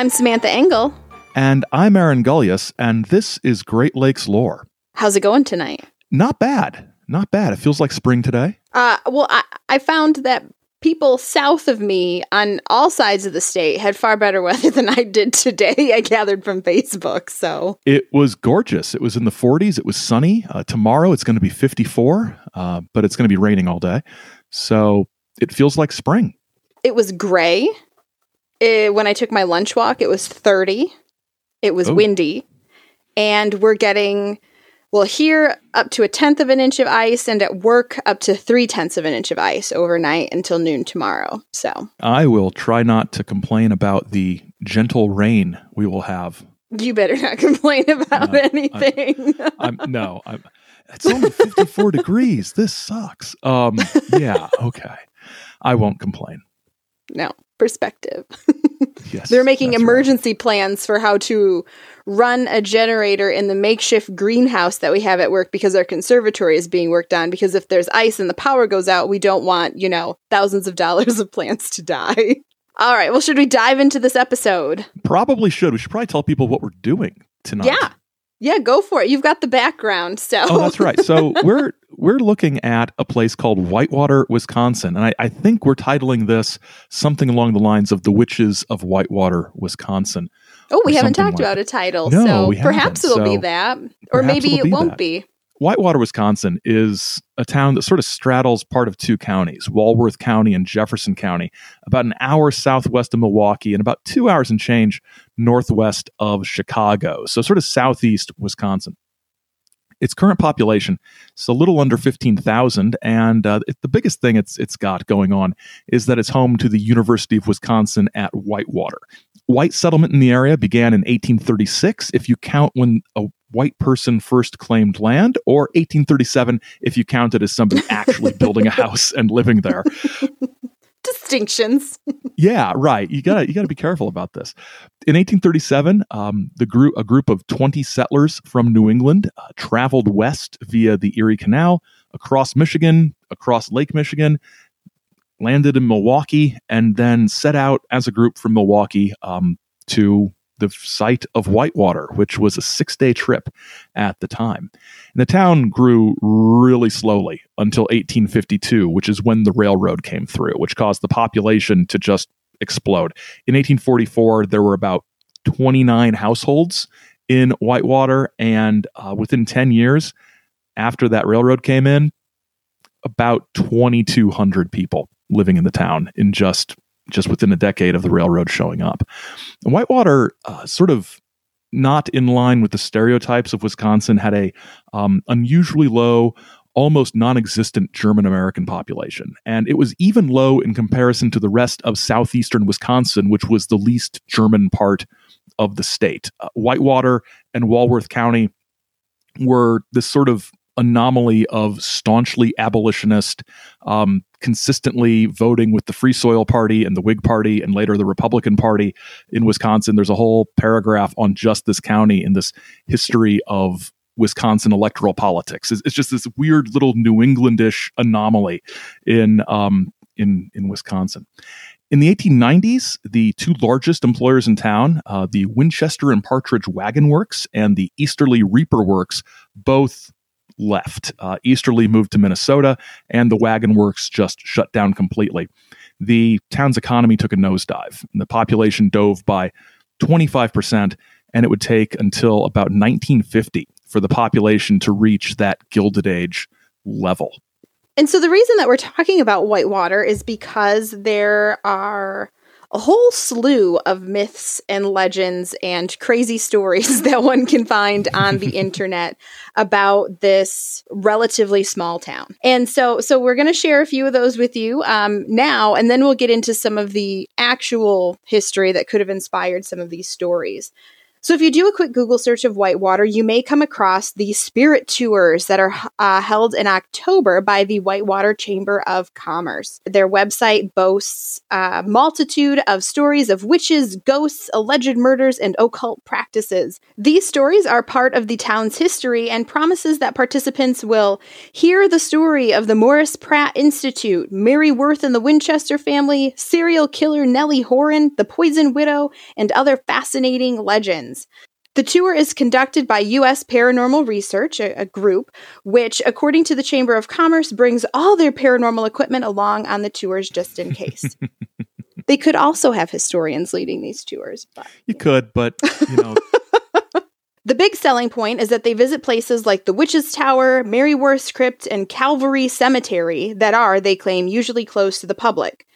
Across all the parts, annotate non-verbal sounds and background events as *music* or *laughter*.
I'm Samantha Engel. And I'm Aaron Gullius, and this is Great Lakes Lore. How's it going tonight? Not bad. Not bad. It feels like spring today. Uh, well, I, I found that people south of me on all sides of the state had far better *laughs* weather than I did today. I gathered from Facebook. So It was gorgeous. It was in the 40s. It was sunny. Uh, tomorrow it's going to be 54, uh, but it's going to be raining all day. So it feels like spring. it was gray. Eh, when I took my lunch walk, it was 30. It was Oh. windy. And we're getting, well, here up to a tenth of an inch of ice, and at work up to three tenths of an inch of ice overnight until noon tomorrow. So I will try not to complain about the gentle rain we will have. you better not *laughs* complain about No, anything. *laughs* I'm no, I'm it's only 54 degrees. This sucks. Um yeah, okay. I won't complain. No, perspective. *laughs* Yes. They're making that's right. emergency plans for how to run a generator in the makeshift greenhouse that we have at work because our conservatory is being worked on. Because if there's ice and the power goes out, we don't want, you know, thousands of dollars *laughs* of plants to die. All right. Well, should we dive into this episode? Probably should. We should probably tell people what we're doing tonight. Yeah. Yeah, go for it. You've got the background. So Oh, that's right. So *laughs* we're we're looking at a place called Whitewater, Wisconsin, and I, I think we're titling this something along the lines of "The Witches of Whitewater, Wisconsin." Oh, we haven't talked like about a title. No, so perhaps it'll be that. Or maybe it won't that. be. Whitewater, Wisconsin is a town that sort of straddles part of two counties, Walworth County and Jefferson County, about an hour southwest of Milwaukee and about two hours and change northwest of Chicago. So, sort of southeast Wisconsin. Its current population is a little under 15,000. And uh, it, the biggest thing it's, it's got going on is that it's home to the University of Wisconsin at Whitewater. White settlement in the area began in 1836, if you count when a white person first claimed land, or 1837 if you count it as somebody actually building a *laughs* house and living there. Distinctions. Yeah, right. You gotta you gotta be careful about this. In 1837, um, the group a group of 20 settlers from New England uh, traveled west via the Erie Canal across Michigan, across Lake Michigan, landed in Milwaukee, and then set out as a group from Milwaukee um, to the site of Whitewater, which was a six day trip at the time. And the town grew really slowly until 1852, which is when the railroad came through, which caused the population to just explode. In 1844, there were about 29 households in Whitewater, and uh, within 10 years after that railroad came in, about 2,200 people living in the town in just just within a decade of the railroad showing up. Whitewater, uh, sort of not in line with the stereotypes of Wisconsin, had a um, unusually low, almost non-existent German American population, and it was even low in comparison to the rest of southeastern Wisconsin, which was the least German part of the state. Uh, Whitewater and Walworth County were this sort of anomaly of staunchly abolitionist, um, consistently voting with the Free Soil Party and the Whig Party and later the Republican Party in Wisconsin. There's a whole paragraph on just this county in this history of Wisconsin electoral politics. It's, it's just this weird little New Englandish anomaly in um, in in Wisconsin. In the 1890s, the two largest employers in town, uh, the Winchester and Partridge Wagon Works and the Esterly Reaper Works, both left. Uh, Esterly moved to Minnesota, and the Wagon Works just shut down completely. The town's economy took a nosedive, the population dove by 25%, and it would take until about 1950 for the population to reach that Gilded Age level. And so the reason that we're talking about Whitewater is because there are a whole slew of myths and legends and crazy stories *laughs* that one can find on the *laughs* internet about this relatively small town. And so so we're going to share a few of those with you um, now and then we'll get into some of the actual history that could have inspired some of these stories. So, if you do a quick Google search of Whitewater, you may come across the spirit tours that are uh, held in October by the Whitewater Chamber of Commerce. Their website boasts a multitude of stories of witches, ghosts, alleged murders, and occult practices. These stories are part of the town's history and promises that participants will hear the story of the Morris Pratt Institute, Mary Worth and the Winchester family, serial killer Nellie Horan, the Poison Widow, and other fascinating legends. The tour is conducted by U.S. Paranormal Research, a, a, group which, according to the Chamber of Commerce, brings all their paranormal equipment along on the tours just in case. *laughs* they could also have historians leading these tours. But, you, could, but you know. *laughs* the big selling point is that they visit places like the Witch's Tower, Mary Worth's Crypt, and Calvary Cemetery that are, they claim, usually closed to the public.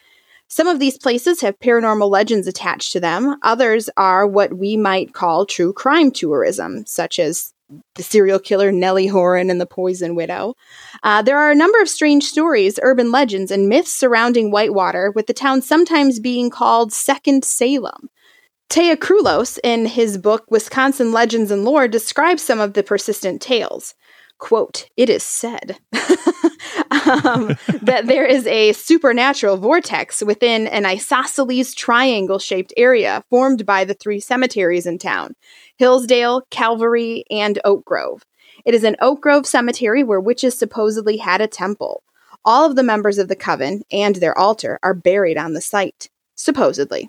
Some of these places have paranormal legends attached to them. Others are what we might call true crime tourism, such as the serial killer Nellie Horan and the Poison Widow. Uh, there are a number of strange stories, urban legends, and myths surrounding Whitewater, with the town sometimes being called Second Salem. Tea Krulos, in his book Wisconsin Legends and Lore, describes some of the persistent tales quote, it is said *laughs* um, that there is a supernatural vortex within an isosceles triangle shaped area formed by the three cemeteries in town Hillsdale, Calvary, and Oak Grove. It is an Oak Grove cemetery where witches supposedly had a temple. All of the members of the coven and their altar are buried on the site, supposedly.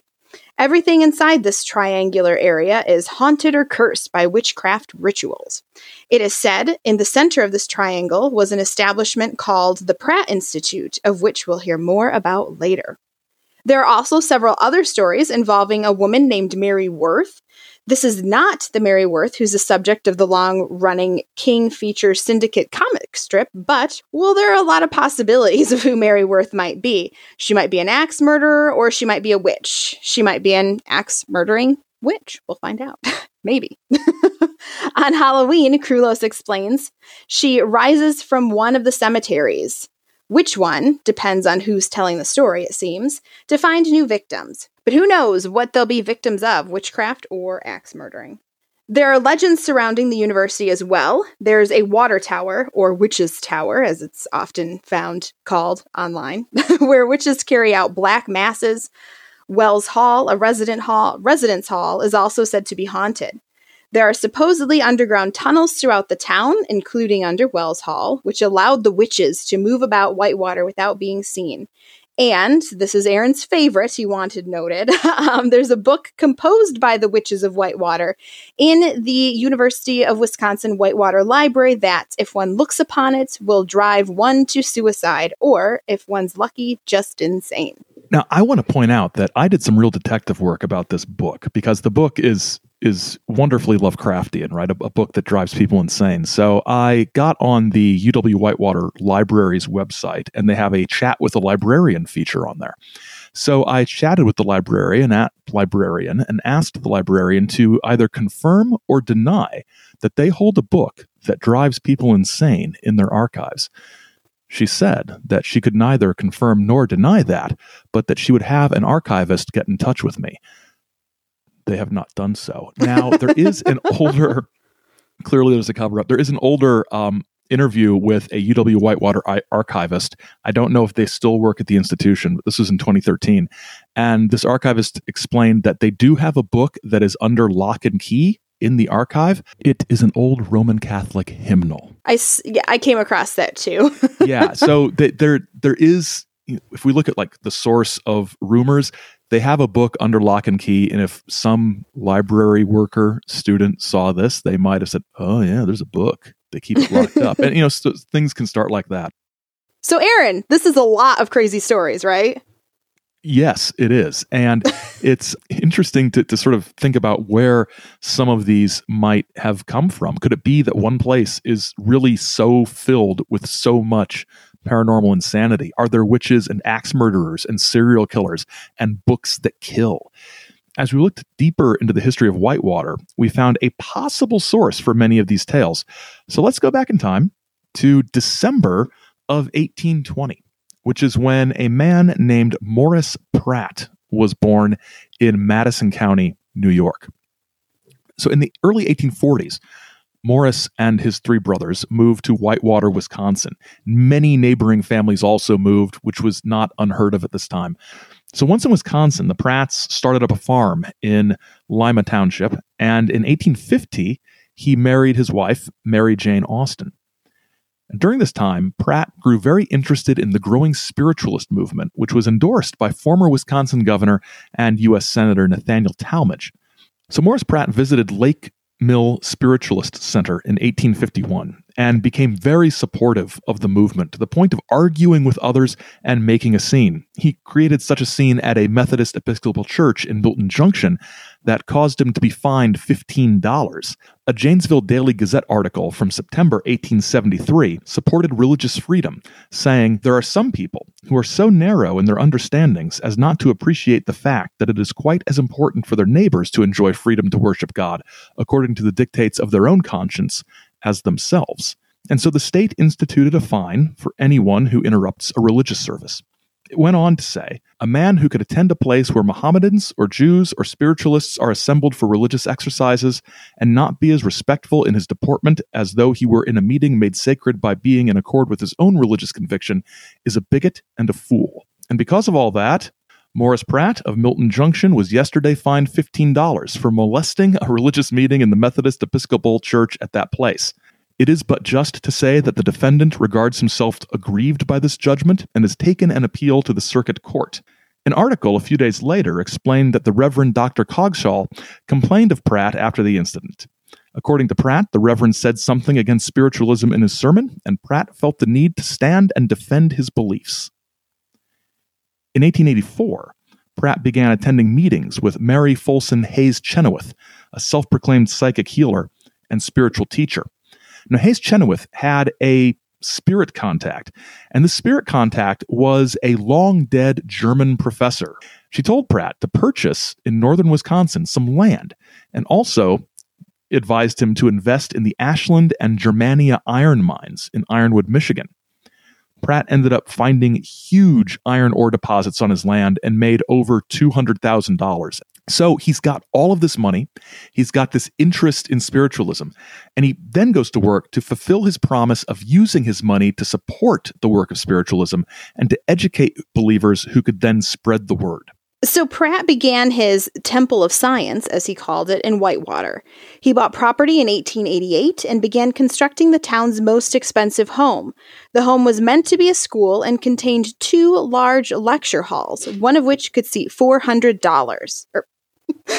Everything inside this triangular area is haunted or cursed by witchcraft rituals. It is said in the center of this triangle was an establishment called the Pratt Institute, of which we'll hear more about later. There are also several other stories involving a woman named Mary Worth this is not the Mary Worth who's the subject of the long running King Feature Syndicate comic strip, but, well, there are a lot of possibilities of who Mary Worth might be. She might be an axe murderer, or she might be a witch. She might be an axe murdering witch. We'll find out. *laughs* Maybe. *laughs* On Halloween, Krulos explains, she rises from one of the cemeteries. Which one depends on who's telling the story, it seems, to find new victims. But who knows what they'll be victims of witchcraft or axe murdering. There are legends surrounding the university as well. There's a water tower, or witch's tower, as it's often found called online, *laughs* where witches carry out black masses. Wells Hall, a resident hall, residence hall, is also said to be haunted. There are supposedly underground tunnels throughout the town, including under Wells Hall, which allowed the witches to move about Whitewater without being seen. And this is Aaron's favorite, he wanted noted. *laughs* um, there's a book composed by the Witches of Whitewater in the University of Wisconsin Whitewater Library that, if one looks upon it, will drive one to suicide, or if one's lucky, just insane. Now, I want to point out that I did some real detective work about this book because the book is is wonderfully Lovecraftian, right? A, a, book that drives people insane. So I got on the UW Whitewater Library's website, and they have a chat with a librarian feature on there. So I chatted with the librarian at librarian and asked the librarian to either confirm or deny that they hold a book that drives people insane in their archives. She said that she could neither confirm nor deny that, but that she would have an archivist get in touch with me. They have not done so. Now, there is an *laughs* older, clearly there's a cover up. There is an older um, interview with a UW Whitewater archivist. I don't know if they still work at the institution, but this was in 2013. And this archivist explained that they do have a book that is under lock and key in the archive. It is an old Roman Catholic hymnal. I, yeah, I came across that too. *laughs* yeah. So th- there, there is, if we look at like the source of rumors, they have a book under lock and key and if some library worker student saw this they might have said oh yeah there's a book they keep it *laughs* locked up. And you know st- things can start like that. So aaron this is a lot of crazy stories right? Yes it is. And *laughs* it's interesting to, to sort of think about where some of these might have come from. Could it be that one place is really so filled with so much paranormal insanity? Are there witches and axe murderers and serial killers and books that kill? As we looked deeper into the history of Whitewater, we found a possible source for many of these tales. So let's go back in time to December of 1820, which is when a man named Morris Pratt was born in Madison County, New York. So in the early 1840s, Morris and his three brothers moved to Whitewater, Wisconsin. Many neighboring families also moved, which was not unheard of at this time. So once in Wisconsin, the Pratts started up a farm in Lima Township, and in 1850, he married his wife, Mary Jane Austin. And during this time, Pratt grew very interested in the growing spiritualist movement, which was endorsed by former Wisconsin governor and U.S. Senator Nathaniel Tallmadge. So Morris Pratt visited Lake Mill Spiritualist Center in 1851 and became very supportive of the movement to the point of arguing with others and making a scene. He created such a scene at a Methodist Episcopal church in Milton Junction that caused him to be fined $15. A Janesville Daily Gazette article from September 1873 supported religious freedom, saying, There are some people who are so narrow in their understandings as not to appreciate the fact that it is quite as important for their neighbors to enjoy freedom to worship God, according to the dictates of their own conscience, as themselves. And so the state instituted a fine for anyone who interrupts a religious service. It went on to say a man who could attend a place where Mohammedans or Jews or spiritualists are assembled for religious exercises and not be as respectful in his deportment as though he were in a meeting made sacred by being in accord with his own religious conviction is a bigot and a fool. And because of all that, Morris Pratt of Milton Junction was yesterday fined $15 for molesting a religious meeting in the Methodist Episcopal Church at that place. It is but just to say that the defendant regards himself aggrieved by this judgment and has taken an appeal to the circuit court. An article a few days later explained that the Reverend Dr. Coggeshall complained of Pratt after the incident. According to Pratt, the Reverend said something against spiritualism in his sermon, and Pratt felt the need to stand and defend his beliefs. In 1884, Pratt began attending meetings with Mary Folsom Hayes Chenoweth, a self proclaimed psychic healer and spiritual teacher. Now, Hayes Chenoweth had a spirit contact, and the spirit contact was a long dead German professor. She told Pratt to purchase in northern Wisconsin some land and also advised him to invest in the Ashland and Germania iron mines in Ironwood, Michigan. Pratt ended up finding huge iron ore deposits on his land and made over $200,000. So he's got all of this money. He's got this interest in spiritualism. And he then goes to work to fulfill his promise of using his money to support the work of spiritualism and to educate believers who could then spread the word. So Pratt began his Temple of Science, as he called it, in Whitewater. He bought property in 1888 and began constructing the town's most expensive home. The home was meant to be a school and contained two large lecture halls, one of which could seat $400. Or *laughs*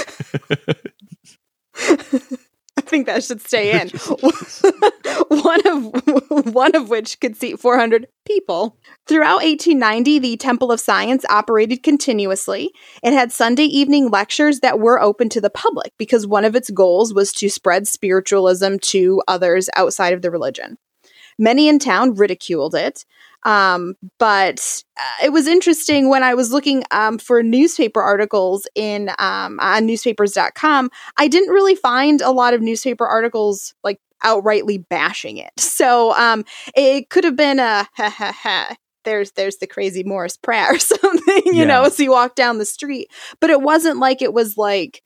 I think that should stay in. *laughs* one of *laughs* one of which could seat 400 people. Throughout 1890, the Temple of Science operated continuously. It had Sunday evening lectures that were open to the public because one of its goals was to spread spiritualism to others outside of the religion. Many in town ridiculed it. Um, but uh, it was interesting when I was looking um, for newspaper articles in um, on newspapers.com. I didn't really find a lot of newspaper articles like outrightly bashing it. *laughs* So um, it could have been a *laughs* ha ha ha. There's there's the crazy Morris Pratt *laughs* or something, you yeah. know, as you walk down the street. But it wasn't like it was like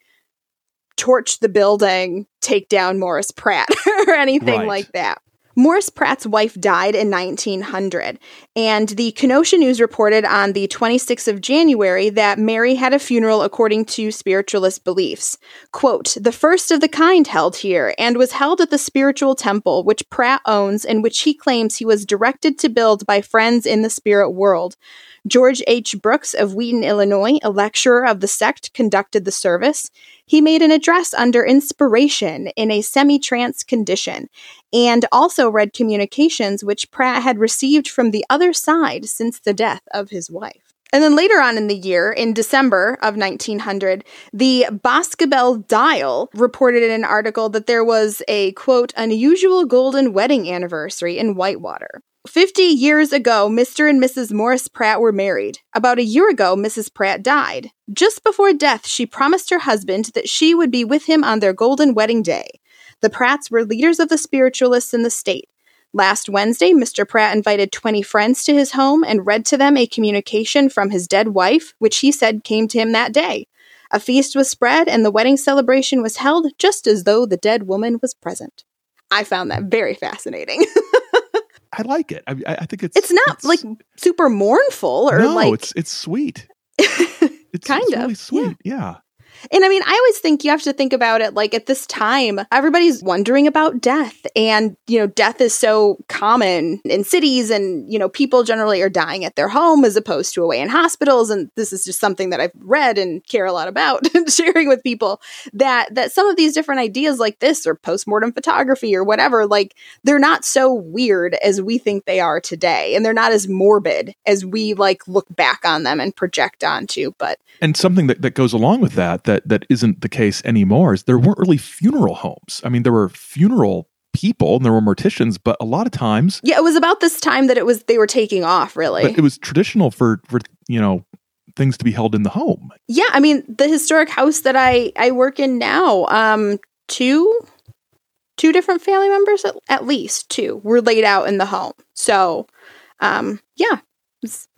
torch the building, take down Morris Pratt or anything right. like that. Morris Pratt's wife died in 1900, and the Kenosha News reported on the 26th of January that Mary had a funeral according to spiritualist beliefs. Quote, the first of the kind held here, and was held at the spiritual temple, which Pratt owns and which he claims he was directed to build by friends in the spirit world. George H. Brooks of Wheaton, Illinois, a lecturer of the sect, conducted the service. He made an address under inspiration in a semi trance condition and also read communications which Pratt had received from the other side since the death of his wife. And then later on in the year, in December of 1900, the Boscobel Dial reported in an article that there was a quote, unusual golden wedding anniversary in Whitewater. 50 years ago, Mr. and Mrs. Morris Pratt were married. About a year ago, Mrs. Pratt died. Just before death, she promised her husband that she would be with him on their golden wedding day. The Pratts were leaders of the spiritualists in the state. Last Wednesday, Mr. Pratt invited 20 friends to his home and read to them a communication from his dead wife, which he said came to him that day. A feast was spread, and the wedding celebration was held just as though the dead woman was present. I found that very fascinating. *laughs* I like it. I, I think it's it's not it's, like super mournful or no, like it's it's sweet. *laughs* It's kind it's of really sweet. Yeah. yeah. And I mean, I always think you have to think about it like at this time, everybody's wondering about death. And, you know, death is so common in cities, and, you know, people generally are dying at their home as opposed to away in hospitals. And this is just something that I've read and care a lot about *laughs* sharing with people that, that some of these different ideas like this or postmortem photography or whatever, like they're not so weird as we think they are today. And they're not as morbid as we like look back on them and project onto. But, and something that, that goes along with that, that that isn't the case anymore is there weren't really funeral homes. I mean, there were funeral people and there were morticians, but a lot of times, yeah, it was about this time that it was they were taking off. Really, it was traditional for for you know things to be held in the home. Yeah, I mean, the historic house that I I work in now, um, two two different family members at, at least two were laid out in the home. So, um, yeah, it's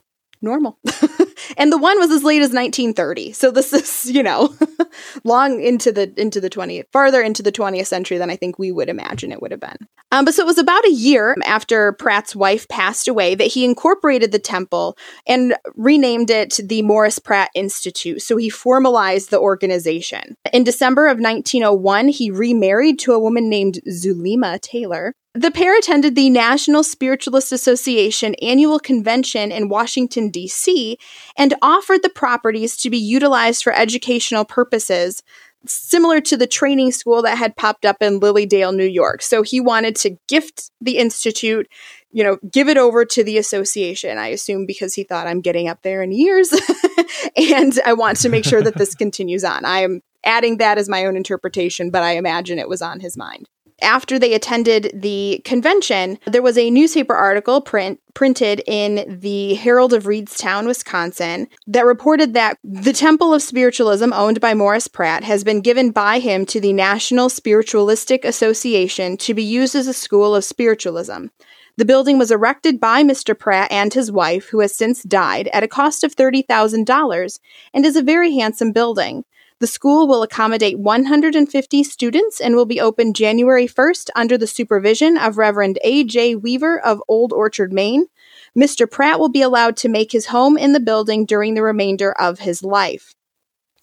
normal. *laughs* and the one was as late as 1930. So this *laughs* is, you know, *laughs* long into the into the 20th, farther into the 20th century than I think we would imagine it would have been. Um, but so it was about a year after Pratt's wife passed away that he incorporated the temple and renamed it the Morris Pratt Institute. So he formalized the organization. In December of 1901, he remarried to a woman named Zulema Taylor. The pair attended the National Spiritualist Association annual convention in Washington, D.C., and offered the properties to be utilized for educational purposes, similar to the training school that had popped up in Lily Dale, New York. So he wanted to gift the Institute, you know, give it over to the association, I assume because he thought I'm getting up there in years *laughs* and I want to make sure that this *laughs* continues on. I am adding that as my own interpretation, but I imagine it was on his mind after they attended the convention, there was a newspaper article print printed in the Herald of Readstown, Wisconsin, that reported that the Temple of Spiritualism, owned by Morris Pratt, has been given by him to the National Spiritualistic Association to be used as a school of spiritualism. The building was erected by Mr. Pratt and his wife, who has since died, at a cost of $30,000 and is a very handsome building. The school will accommodate 150 students and will be open January 1st under the supervision of Reverend A. J. Weaver of Old Orchard, Maine. Mr. Pratt will be allowed to make his home in the building during the remainder of his life.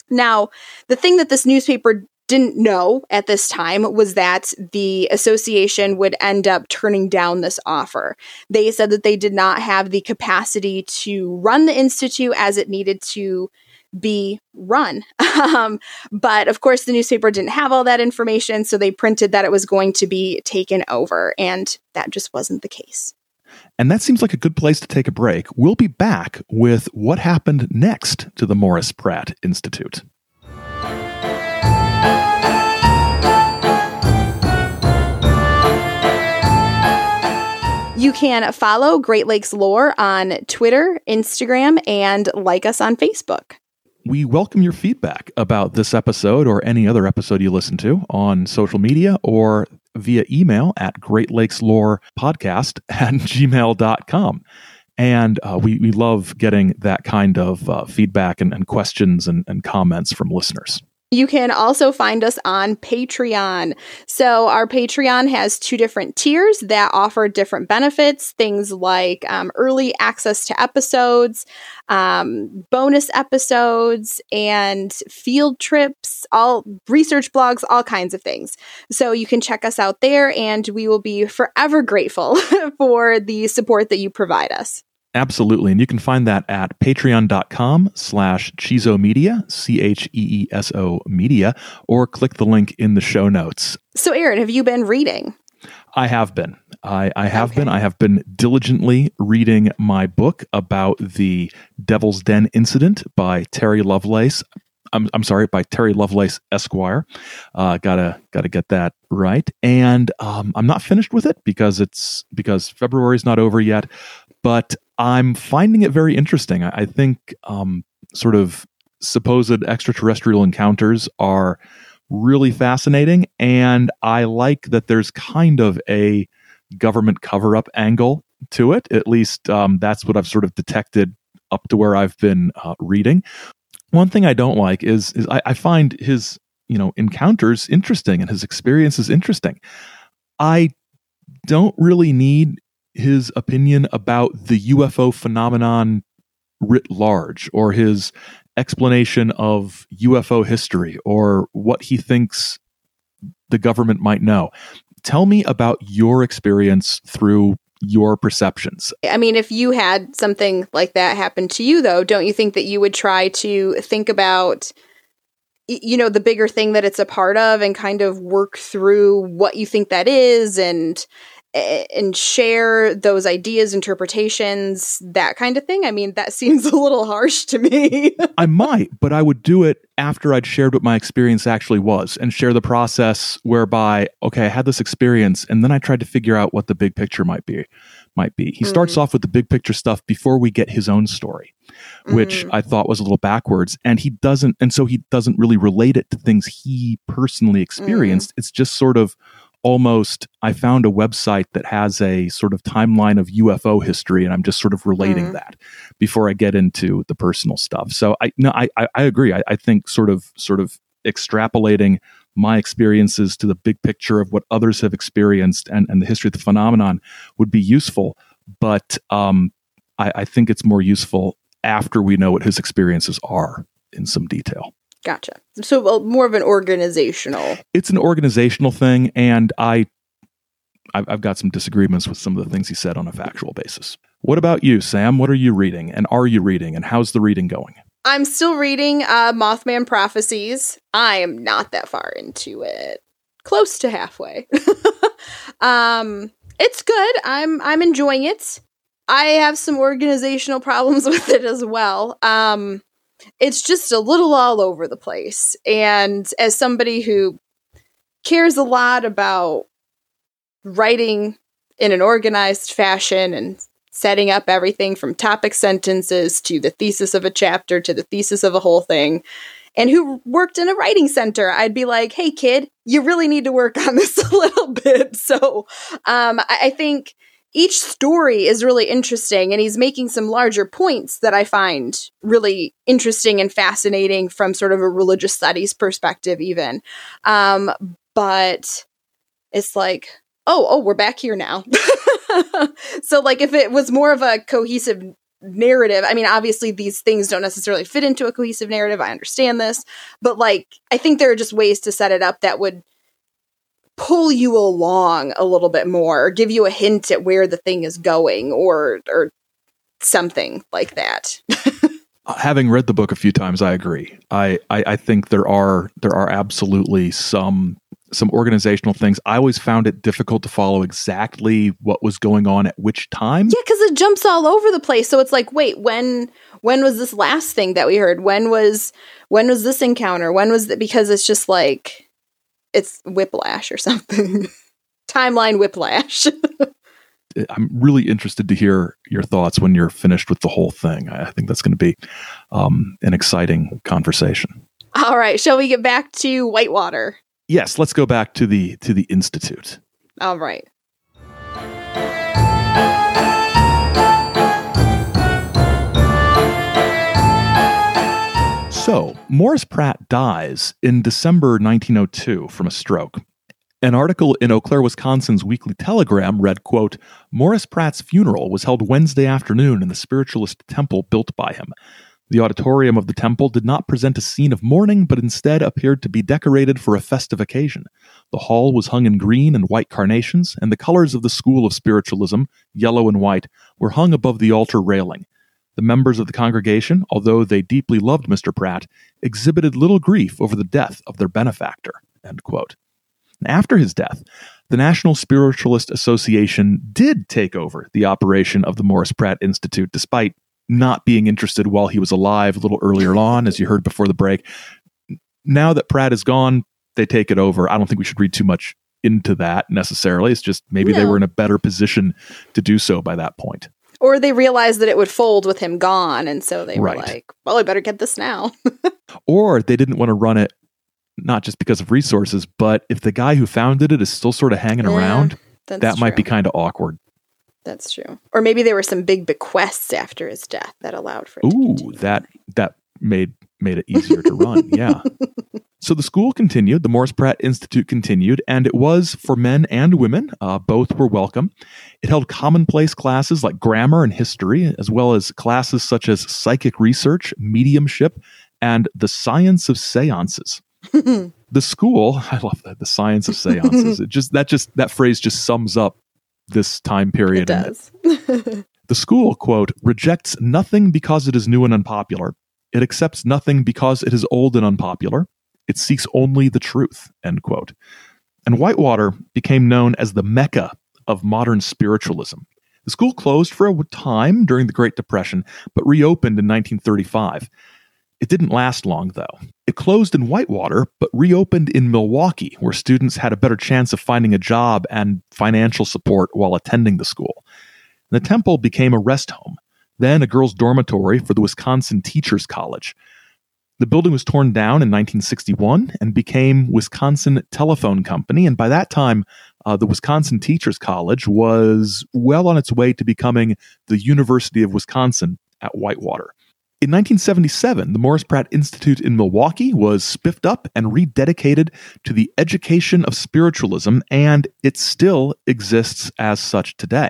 Now, the thing that this newspaper didn't know at this time was that the association would end up turning down this offer. They said that they did not have the capacity to run the institute as it needed to be run. *laughs* Um, but of course, the newspaper didn't have all that information, so they printed that it was going to be taken over, and that just wasn't the case. And that seems like a good place to take a break. We'll be back with what happened next to the Morris Pratt Institute. You can follow Great Lakes Lore on Twitter, Instagram, and like us on Facebook. We welcome your feedback about this episode or any other episode you listen to on social media or via email at Great Lakes Lore Podcast *laughs* at gmail.com. And uh, we, we love getting that kind of uh, feedback and, and questions and, and comments from listeners. You can also find us on Patreon. So, our Patreon has two different tiers that offer different benefits things like um, early access to episodes, um, bonus episodes, and field trips, all research blogs, all kinds of things. So, you can check us out there, and we will be forever grateful *laughs* for the support that you provide us. Absolutely. And you can find that at patreon.com slash Cheeso Media, C H E E S O Media, or click the link in the show notes. So, Aaron, have you been reading? I have been. I, I have okay. been. I have been diligently reading my book about the Devil's Den incident by Terry Lovelace. I'm, I'm sorry, by Terry Lovelace Esquire. Uh, gotta gotta get that right. And um, I'm not finished with it because it's because February's not over yet. But I'm finding it very interesting. I, I think um, sort of supposed extraterrestrial encounters are really fascinating, and I like that there's kind of a government cover up angle to it. At least um, that's what I've sort of detected up to where I've been uh, reading. One thing I don't like is is I, I find his you know encounters interesting and his experiences interesting. I don't really need his opinion about the UFO phenomenon writ large or his explanation of UFO history or what he thinks the government might know. Tell me about your experience through your perceptions. I mean, if you had something like that happen to you, though, don't you think that you would try to think about, you know, the bigger thing that it's a part of and kind of work through what you think that is and and share those ideas, interpretations, that kind of thing. I mean, that *laughs* seems a little harsh to me. *laughs* I might, but I would do it after I'd shared what my experience actually was and share the process whereby, okay, I had this experience and then I tried to figure out what the big picture might be. Might be. He starts mm. off with the big picture stuff before we get his own story, which mm. I thought was a little backwards. And he doesn't, and so he doesn't really relate it to things he personally experienced. Mm. It's just sort of almost I found a website that has a sort of timeline of UFO history, and I'm just sort of relating mm. that before I get into the personal stuff. So I no, I I, I agree. I, I think sort of sort of extrapolating my experiences to the big picture of what others have experienced and, and the history of the phenomenon would be useful. But um, I, I think it's more useful after we know what his experiences are in some detail. Gotcha. So well, more of an organizational. It's an organizational thing, and I, I've, I've got some disagreements with some of the things he said on a factual basis. What about you, Sam? What are you reading, and are you reading, and how's the reading going? I'm still reading uh, Mothman Prophecies. I am not that far into it, close to halfway. *laughs* um, it's good. I'm I'm enjoying it. I have some organizational *laughs* problems with it as well. Um, it's just a little all over the place. And as somebody who cares a lot about writing in an organized fashion and setting up everything from topic sentences to the thesis of a chapter to the thesis of a whole thing, and who worked in a writing center, I'd be like, hey, kid, you really need to work on *laughs* this a little bit. So um, I, I think each story is really interesting and he's making some larger points that I find really interesting and fascinating from sort of a religious studies perspective even. Um, but it's like, oh, oh, we're back here now. *laughs* so like if it was more of a cohesive narrative, I mean obviously these things don't necessarily fit into a cohesive narrative. I understand this, but like I think there are just ways to set it up that would pull you along a little bit more or give you a hint at where the thing is going or or something like that. *laughs* Uh, having read the book a few times i agree. I, I i think there are there are absolutely some some organizational things. I always found it difficult to follow exactly what was going on at which time. Yeah because it jumps all over the place. So it's like wait when when was this last thing that we heard? When was when was this encounter? When was that because it's just like it's whiplash or something. *laughs* Timeline whiplash. *laughs* I'm really interested to hear your thoughts when you're finished with the whole thing. I think that's going to be um, an exciting conversation. All right, shall we get back to Whitewater? Yes, let's go back to the to the institute. All right. So, Morris Pratt dies in December 1902 from a stroke. An article in Eau Claire, Wisconsin's Weekly Telegram read, quote, Morris Pratt's funeral was held Wednesday afternoon in the spiritualist temple built by him. The auditorium of the temple did not present a scene of mourning, but instead appeared to be decorated for a festive occasion. The hall was hung in green and white carnations, and the colors of the school of spiritualism, yellow and white, were hung above the altar railing. The members of the congregation, although they deeply loved Mr. Pratt, exhibited little grief over the death of their benefactor. After his death, the National Spiritualist Association did take over the operation of the Morris Pratt Institute, despite not being interested while he was alive a little earlier on, as you heard before the break. Now that Pratt is gone, they take it over. I don't think we should read too much into that necessarily. It's just maybe no. they were in a better position to do so by that point. Or they realized that it would fold with him gone, and so they right. were like, "Well, I better get this now." *laughs* or they didn't want to run it, not just because of resources, but if the guy who founded it is still sort of hanging yeah, around, that true. might be kind of awkward. That's true. Or maybe there were some big bequests after his death that allowed for. Ooh, that that made made it easier to run. Yeah. *laughs* So the school continued, the Morris Pratt Institute continued, and it was for men and women. Uh, both were welcome. It held commonplace classes like grammar and history, as well as classes such as psychic research, mediumship, and the science of seances. *laughs* the school, *laughs* I love that, the science of seances. *laughs* it just that just that phrase just sums up this time period. It does. the school, quote, rejects nothing because it is new and unpopular. It accepts nothing because it is old and unpopular. It seeks only the truth, end quote. And Whitewater became known as the Mecca of modern spiritualism. The school closed for a time during the Great Depression, but reopened in 1935. It didn't last long, though. It closed in Whitewater, but reopened in Milwaukee, where students had a better chance of finding a job and financial support while attending the school. The temple became a rest home, then a girls' dormitory for the Wisconsin Teachers College. The building was torn down in 1961 and became Wisconsin Telephone Company. And by that time, uh, the Wisconsin Teachers College was well on its way to becoming the University of Wisconsin at Whitewater. In 1977, the Morris Pratt Institute in Milwaukee was spiffed up and rededicated to the education of spiritualism, and it still exists as such today.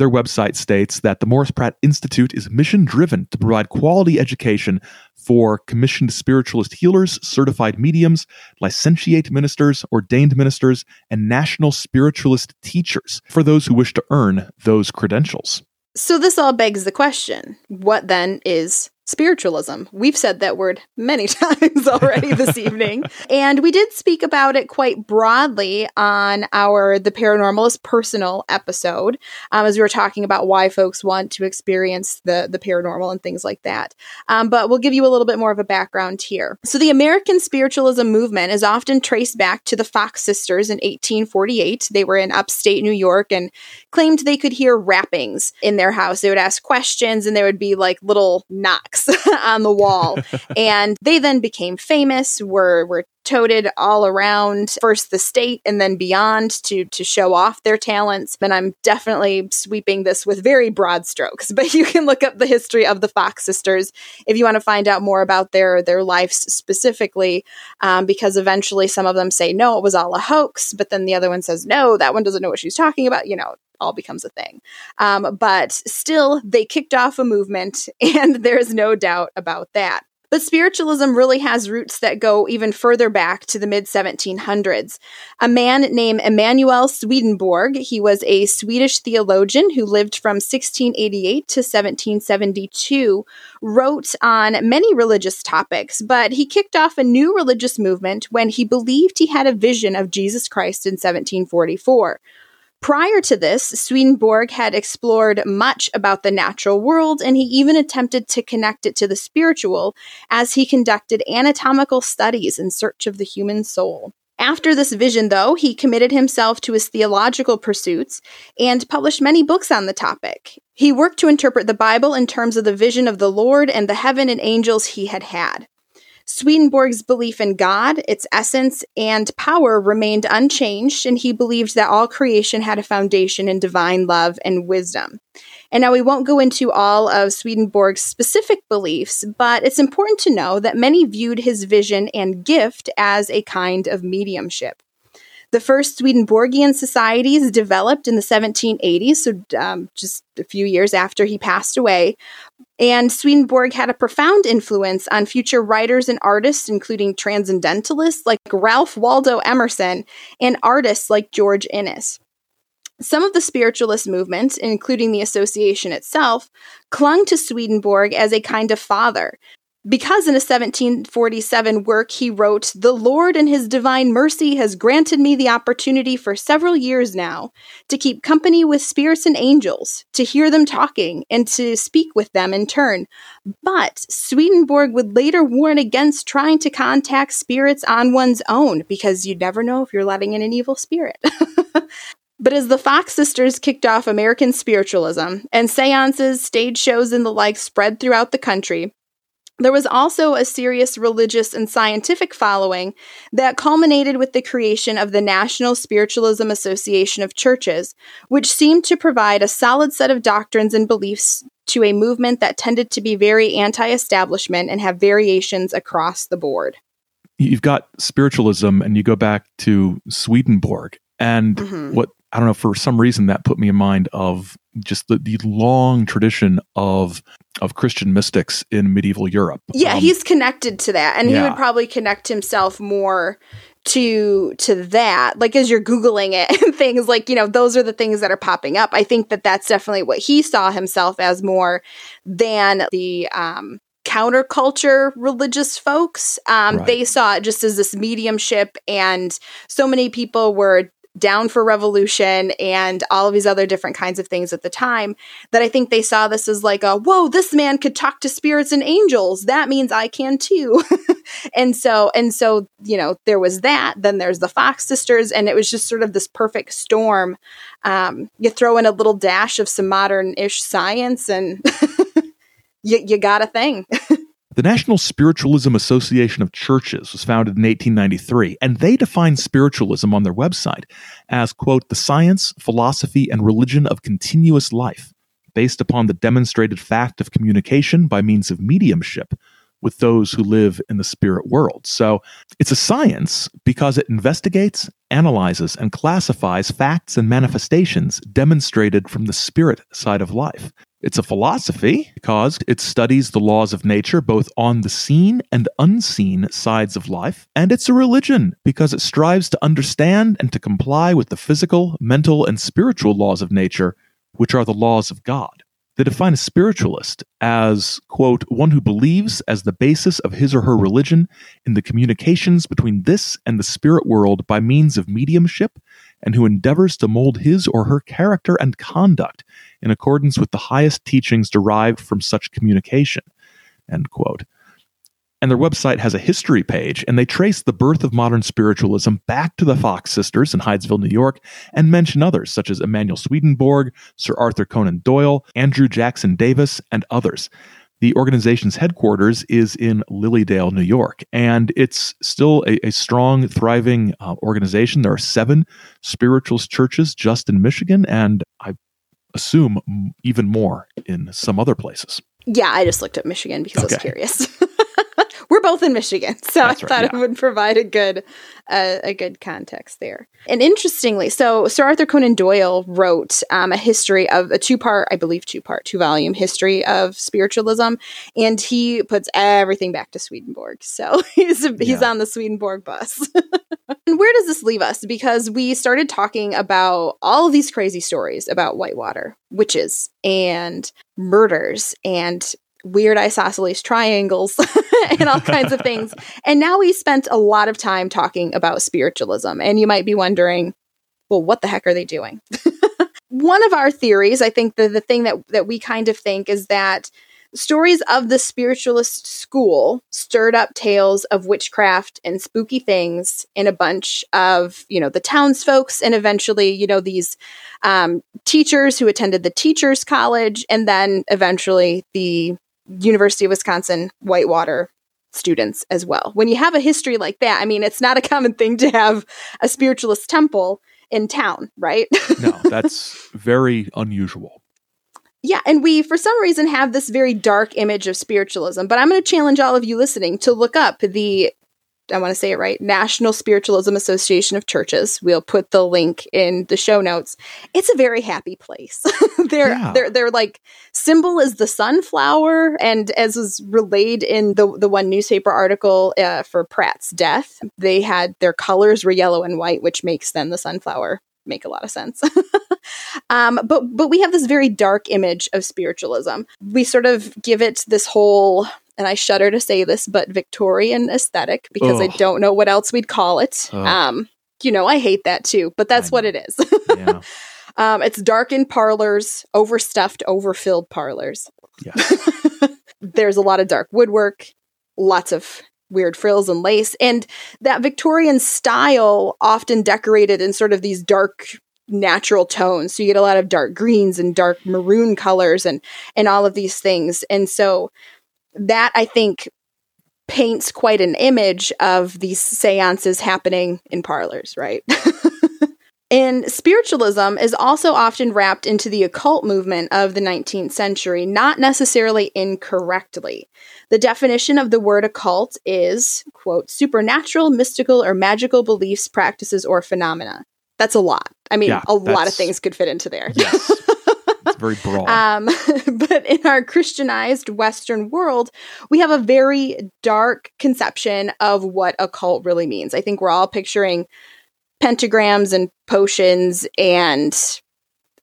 Their website states that the Morris Pratt Institute is mission driven to provide quality education for commissioned spiritualist healers, certified mediums, licentiate ministers, ordained ministers, and national spiritualist teachers for those who wish to earn those credentials. So, this all begs the question what then is spiritualism. We've said that word many *laughs* times already this evening. *laughs* And we did speak about it quite broadly on our The Paranormalist Personal episode, um, as we were talking about why folks want to experience the, the paranormal and things like that. Um, but we'll give you a little bit more of a background here. So, the American spiritualism movement is often traced back to the Fox sisters in 1848. They were in upstate New York and claimed they could hear rappings in their house. They would ask questions and there would be like little knocks *laughs* on the wall. and they then became famous, were were toted all around first the state and then beyond to to show off their talents and i'm definitely sweeping this with very broad strokes *laughs* but you can look up the history of the fox sisters if you want to find out more about their their lives specifically um, because eventually some of them say no it was all a hoax but then the other one says no that one doesn't know what she's talking about you know all becomes a thing. Um, but still, they kicked off a movement, *laughs* and there's no doubt about that. But spiritualism really has roots that go even further back to the mid 1700s. A man named Emanuel Swedenborg, he was a Swedish theologian who lived from 1688 to 1772, wrote on many religious topics, but he kicked off a new religious movement when he believed he had a vision of Jesus Christ in 1744. Prior to this, Swedenborg had explored much about the natural world, and he even attempted to connect it to the spiritual as he conducted anatomical studies in search of the human soul. After this vision, though, he committed himself to his theological pursuits and published many books on the topic. He worked to interpret the Bible in terms of the vision of the Lord and the heaven and angels he had had. Swedenborg's belief in God, its essence, and power remained unchanged, and he believed that all creation had a foundation in divine love and wisdom. And now we won't go into all of Swedenborg's specific beliefs, but it's important to know that many viewed his vision and gift as a kind of mediumship. The first Swedenborgian societies developed in the 1780s, so um, just a few years after he passed away. And Swedenborg had a profound influence on future writers and artists, including transcendentalists like Ralph Waldo Emerson and artists like George Inness. Some of the spiritualist movements, including the association itself, clung to Swedenborg as a kind of father, because in a 1747 work he wrote, The Lord in his divine mercy has granted me the opportunity for several years now to keep company with spirits and angels, to hear them talking, and to speak with them in turn. But Swedenborg would later warn against trying to contact spirits on one's own, because you never know if you're letting in an evil spirit. *laughs* But as the Fox sisters kicked off American spiritualism and seances, stage shows, and the like spread throughout the country, there was also a serious religious and scientific following that culminated with the creation of the National Spiritualism Association of Churches, which seemed to provide a solid set of doctrines and beliefs to a movement that tended to be very anti establishment and have variations across the board. You've got spiritualism, and you go back to Swedenborg. And mm-hmm. what I don't know, for some reason, that put me in mind of just the, the long tradition of of Christian mystics in medieval Europe. Yeah, um, he's connected to that, and yeah. he would probably connect himself more to to that like as you're googling it *laughs* and things like you know those are the things that are popping up i think that that's definitely what he saw himself as more than the um counterculture religious folks um, right. they saw it just as this mediumship and so many people were down for revolution and all of these other different kinds of things at the time that I think they saw this as like a whoa this man could talk to spirits and angels. That means I can too. *laughs* And so and so you know there was that then there's the Fox sisters and it was just sort of this perfect storm. Um, you throw in a little dash of some modern-ish science and *laughs* you, you got a thing *laughs* The National Spiritualism Association of Churches was founded in 1893, and they define spiritualism on their website as, quote, the science, philosophy, and religion of continuous life, based upon the demonstrated fact of communication by means of mediumship with those who live in the spirit world. So it's a science because it investigates, analyzes, and classifies facts and manifestations demonstrated from the spirit side of life. It's a philosophy because it studies the laws of nature both on the seen and unseen sides of life. And it's a religion because it strives to understand and to comply with the physical, mental, and spiritual laws of nature, which are the laws of God. They define a spiritualist as, quote, one who believes as the basis of his or her religion in the communications between this and the spirit world by means of mediumship, and who endeavors to mold his or her character and conduct in accordance with the highest teachings derived from such communication. End quote. And their website has a history page, and they trace the birth of modern spiritualism back to the Fox sisters in Hydesville, New York, and mention others such as Emanuel Swedenborg, Sir Arthur Conan Doyle, Andrew Jackson Davis, and others. The organization's headquarters is in Lily Dale, New York, and it's still a, a strong, thriving uh, organization. There are seven spiritualist churches just in Michigan, and I assume even more in some other places. Yeah, I just looked at Michigan because okay. I was curious. *laughs* We're both in Michigan, *laughs* so That's I thought yeah. it would provide a good uh, a good context there. And interestingly, so Sir Arthur Conan Doyle wrote um, a history of a two part, I believe, two part, two volume history of spiritualism, and he puts everything back to Swedenborg. So *laughs* he's he's yeah. on the Swedenborg bus. *laughs* and where does this leave us? Because we started talking about all of these crazy stories about Whitewater, witches, and murders, and weird isosceles triangles *laughs* and all kinds of things. And now we spent a lot of time talking about spiritualism. And you might be wondering, well, what the heck are they doing? *laughs* One of our theories, I think the, the thing that, that we kind of think is that stories of the spiritualist school stirred up tales of witchcraft and spooky things in a bunch of, you know, the townsfolks and eventually, you know, these um, teachers who attended the teachers college and then eventually the University of Wisconsin Whitewater students as well. When you have a history like that, I mean, it's not a common thing to have a spiritualist temple in town, right? no, *laughs* that's very unusual. Yeah, and we, for some reason, have this very dark image of spiritualism. But I'm going to challenge all of you listening to look up the I want to say it right, National Spiritualism Association of Churches. We'll put the link in the show notes. It's a very happy place. *laughs* their yeah. their their like symbol is the sunflower, and as was relayed in the the one newspaper article uh, for Pratt's death, they had their colors were yellow and white, which makes then the sunflower make a lot of sense. *laughs* um, but but we have this very dark image of spiritualism. We sort of give it this whole and I shudder to say this, but Victorian aesthetic because Ugh. I don't know what else we'd call it. Um, you know, I hate that too, but that's what it is. yeah. *laughs* um, it's darkened parlors, overstuffed, overfilled parlors. Yes. *laughs* There's a lot of dark woodwork, lots of weird frills and lace, and that Victorian style often decorated in sort of these dark natural tones. So you get a lot of dark greens and dark maroon colors and and all of these things. And so that I think paints quite an image of these seances happening in parlors, right? *laughs* And spiritualism is also often wrapped into the occult movement of the 19th century, not necessarily incorrectly. The definition of the word occult is, quote, supernatural, mystical, or magical beliefs, practices, or phenomena. That's a lot. I mean, Yeah, a lot of things could fit into there. Yes. *laughs* it's very broad. Um, *laughs* but in our Christianized Western world, we have a very dark conception of what occult really means. I think we're all picturing pentagrams and potions and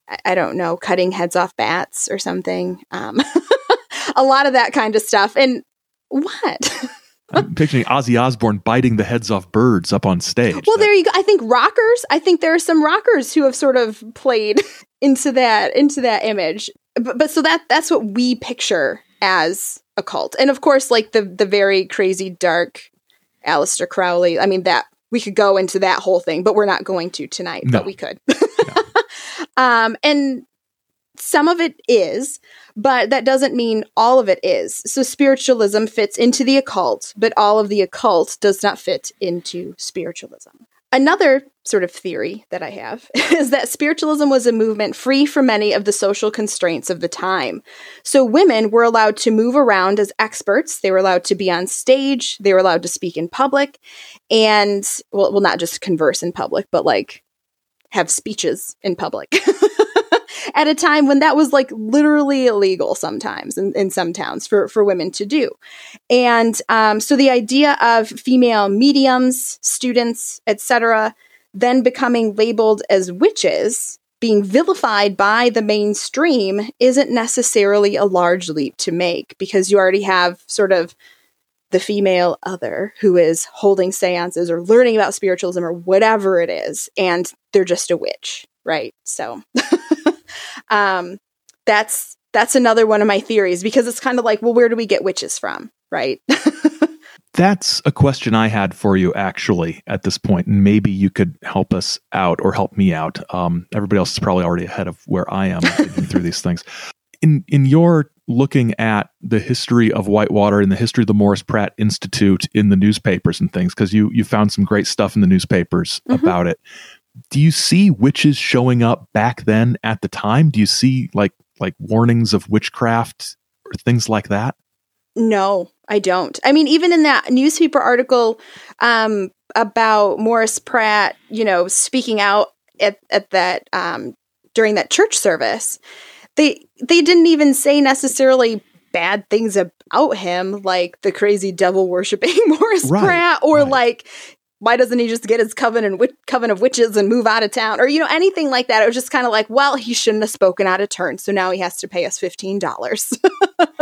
I- I don't know, cutting heads off bats or something. Um, *laughs* a lot of that kind of stuff. And what? *laughs* I'm picturing Ozzy Osbourne biting the heads off birds up on stage. Well, That- there you go. I think rockers. I think there are some rockers who have sort of played *laughs* into that into that image. But, but so that that's what we picture as occult, and of course, like the the very crazy dark Aleister Crowley. I mean, that we could go into that whole thing, but we're not going to tonight. No. But we could. *laughs* um, and some of it is, but that doesn't mean all of it is. So spiritualism fits into the occult, but all of the occult does not fit into spiritualism. Another sort of theory that I have *laughs* is that spiritualism was a movement free from many of the social constraints of the time. So women were allowed to move around as experts, they were allowed to be on stage, they were allowed to speak in public, and well, well not just converse in public, but like have speeches in public. *laughs* At a time when that was like literally illegal sometimes in, in some towns for, for women to do. And um, so the idea of female mediums, students, etc., then becoming labeled as witches, being vilified by the mainstream, isn't necessarily a large leap to make because you already have sort of the female other who is holding seances or learning about spiritualism or whatever it is, and they're just a witch, right? So *laughs* um, that's that's another one of my theories because it's kind of like, well, where do we get witches from, right? *laughs* That's a question I had for you actually at this point, and maybe you could help us out or help me out. Um, everybody else is probably already ahead of where I am *laughs* through these things. In in your looking at the history of Whitewater and the history of the Morris Pratt Institute in the newspapers and things, because you you found some great stuff in the newspapers Mhm. about it. Do you see witches showing up back then at the time? Do you see like like warnings of witchcraft or things like that? No, I don't. I mean, even in that newspaper article um, about Morris Pratt, you know, speaking out at, at that um, during that church service, they they didn't even say necessarily bad things about him, like the crazy devil worshiping *laughs* Morris Right, Pratt, or right. like why doesn't he just get his coven and wit- coven of witches and move out of town, or you know anything like that? It was just kind of like, well, he shouldn't have spoken out of turn, so now he has to pay us fifteen dollars.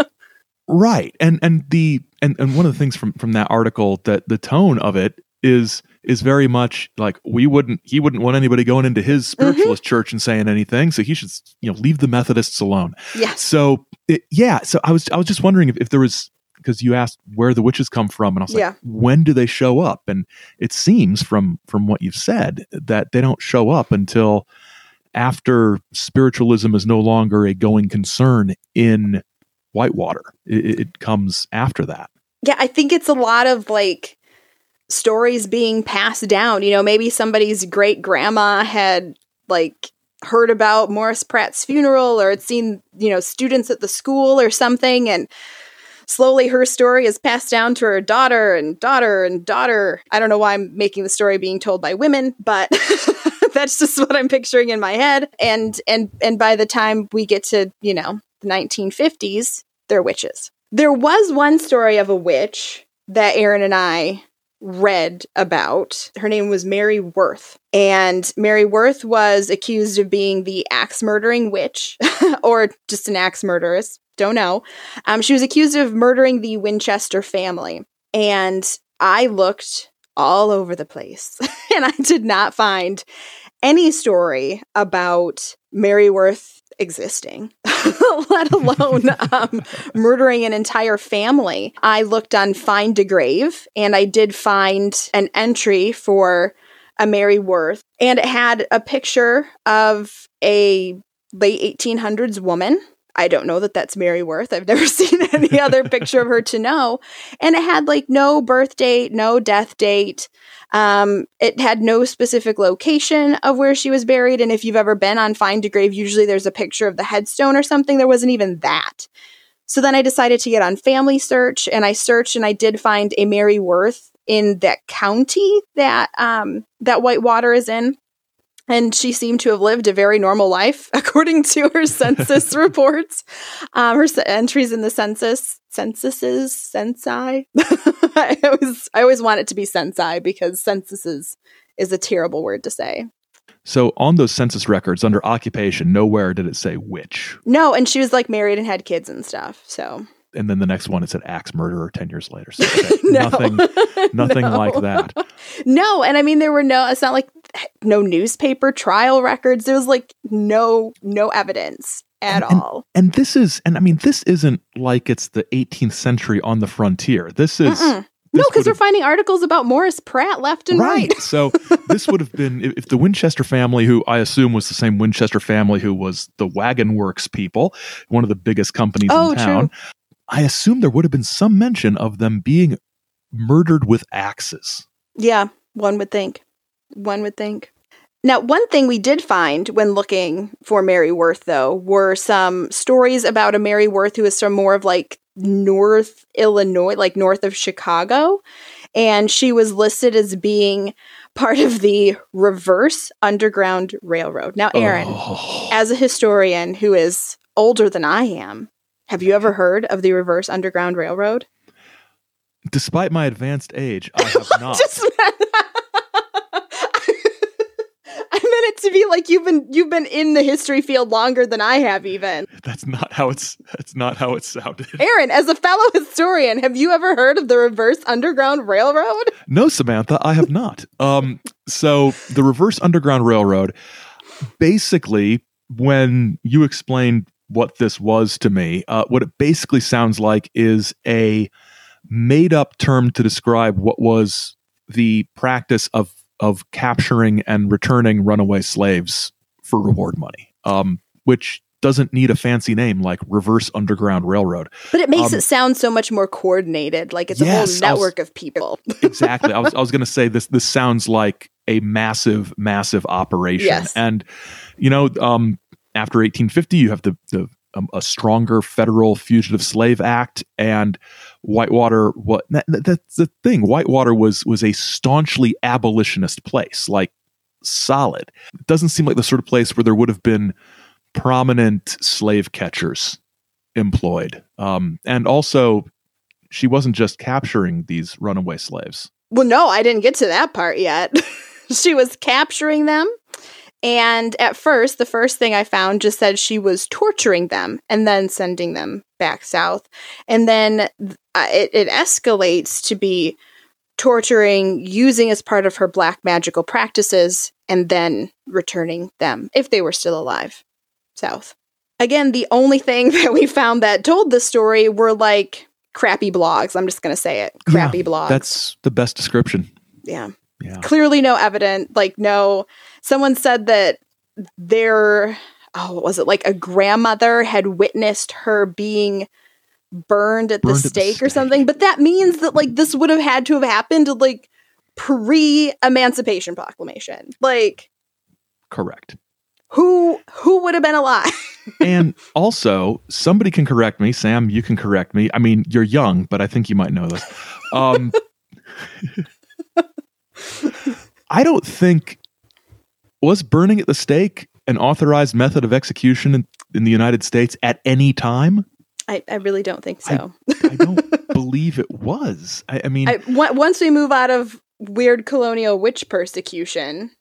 *laughs* right. And and the and, and one of the things from from that article that the tone of it is is very much like we wouldn't he wouldn't want anybody going into his mm-hmm. spiritualist church and saying anything so he should you know leave the methodists alone. Yeah so it, yeah so i was i was just wondering if, if there was because you asked where the witches come from and i was like Yeah. when do they show up and it seems from from what you've said that they don't show up until after spiritualism is no longer a going concern in whitewater it, it- it comes after that Yeah, I think it's a lot of like stories being passed down. You know, maybe somebody's great grandma had like heard about Morris Pratt's funeral or had seen, you know, students at the school or something and slowly her story is passed down to her daughter and daughter and daughter. I don't know why I'm making the story being told by women, but *laughs* that's just what I'm picturing in my head. And and and by the time we get to, you know, the 1950s, they're witches. There was one story of a witch that Aaron and I read about. Her name was Mary Worth. And Mary Worth was accused of being the axe murdering witch *laughs* or just an axe murderess. Don't know. Um, she was accused of murdering the Winchester family. And I looked all over the place *laughs* and I did not find any story about Mary Worth existing, *laughs* let alone *laughs* um, murdering an entire family. I looked on Find a Grave and I did find an entry for a Mary Worth, and it had a picture of a late 1800s woman I don't know that that's Mary Worth. I've never *laughs* seen any other picture of her to know. And it had like no birth date, no death date. Um, it had no specific location of where she was buried. And if you've ever been on Find a Grave, usually there's a picture of the headstone or something. There wasn't even that. So then I decided to get on Family Search and I searched and I did find a Mary Worth in that county that um, that Whitewater is in and she seemed to have lived a very normal life *laughs* according to her *laughs* census reports. Um, her entries in the census censuses censi *laughs* i always i always want it to be censi because censuses is a terrible word to say. So on those census records under occupation nowhere did it say witch no and she was like married and had kids and stuff so. And then the next one it said axe murderer 10 years later. So okay, no. nothing nothing no. like that. No and i mean there were no it's not like no newspaper trial records there was like no no evidence at and, all and, and, this is and i mean this isn't like it's the 18th century on the frontier this is Mm-mm. No, because we're finding articles about Morris Pratt left and right. right. so *laughs* this would have been if the Winchester family, who I assume was the same Winchester family who was the Wagon Works people, one of the biggest companies oh, in town. True. I assume there would have been some mention of them being murdered with axes. Yeah, one would think. One would think. Now, one thing we did find when looking for Mary Worth, though, were some stories about a Mary Worth who is from more of like North Illinois, like north of Chicago. And she was listed as being part of the reverse Underground Railroad. Now, Aaron, oh. as a historian who is older than I am, have you ever heard of the reverse Underground Railroad? Despite my advanced age, I *laughs* have not. *laughs* Just, I meant it to be like you've been you've been in the history field longer than I have even. That's not how it's that's not how it sounded. Aaron, as a fellow historian, have you ever heard of the reverse underground railroad? No, Samantha, I have not. Um so the reverse underground railroad basically when you explained what this was to me. Uh, what it basically sounds like is a made up term to describe what was the practice of of capturing and returning runaway slaves for reward money, um, which doesn't need a fancy name like reverse underground railroad. But it makes um, it sound so much more coordinated, like it's yes, a whole network was, of people. *laughs* exactly. I was I was going to say this. This sounds like a massive, massive operation, yes. and you know, um, after 1850, you have the, the um, a stronger federal fugitive slave act and whitewater what that, that's the thing. Whitewater was was a staunchly abolitionist place like solid. It doesn't seem like the sort of place where there would have been prominent slave catchers employed. Um, and also she wasn't just capturing these runaway slaves. Well no i didn't get to that part yet. *laughs* She was capturing them and at first, the first thing I found just said she was torturing them and then sending them back south. And then uh, it, it escalates to be torturing, using as part of her black magical practices, and then returning them if they were still alive south. Again, the only thing *laughs* that we found that told the story were like crappy blogs. I'm just going to say it crappy yeah, blogs. That's the best description. Yeah. Yeah. Clearly, no evidence, like, no someone said that their oh what was it? Like a grandmother had witnessed her being burned at, burned the, stake at the stake or something but that means that like this would have had to have happened like pre emancipation proclamation. Like correct. who who would have been alive? *laughs* And also somebody can correct me. Sam you can correct me. I mean you're young but i think you might know this. Um *laughs* i don't think was burning at the stake an authorized method of execution in, in the United States at any time? I, I really don't think so. I, I don't *laughs* believe it was. I, I mean, w- once we move out of weird colonial witch persecution,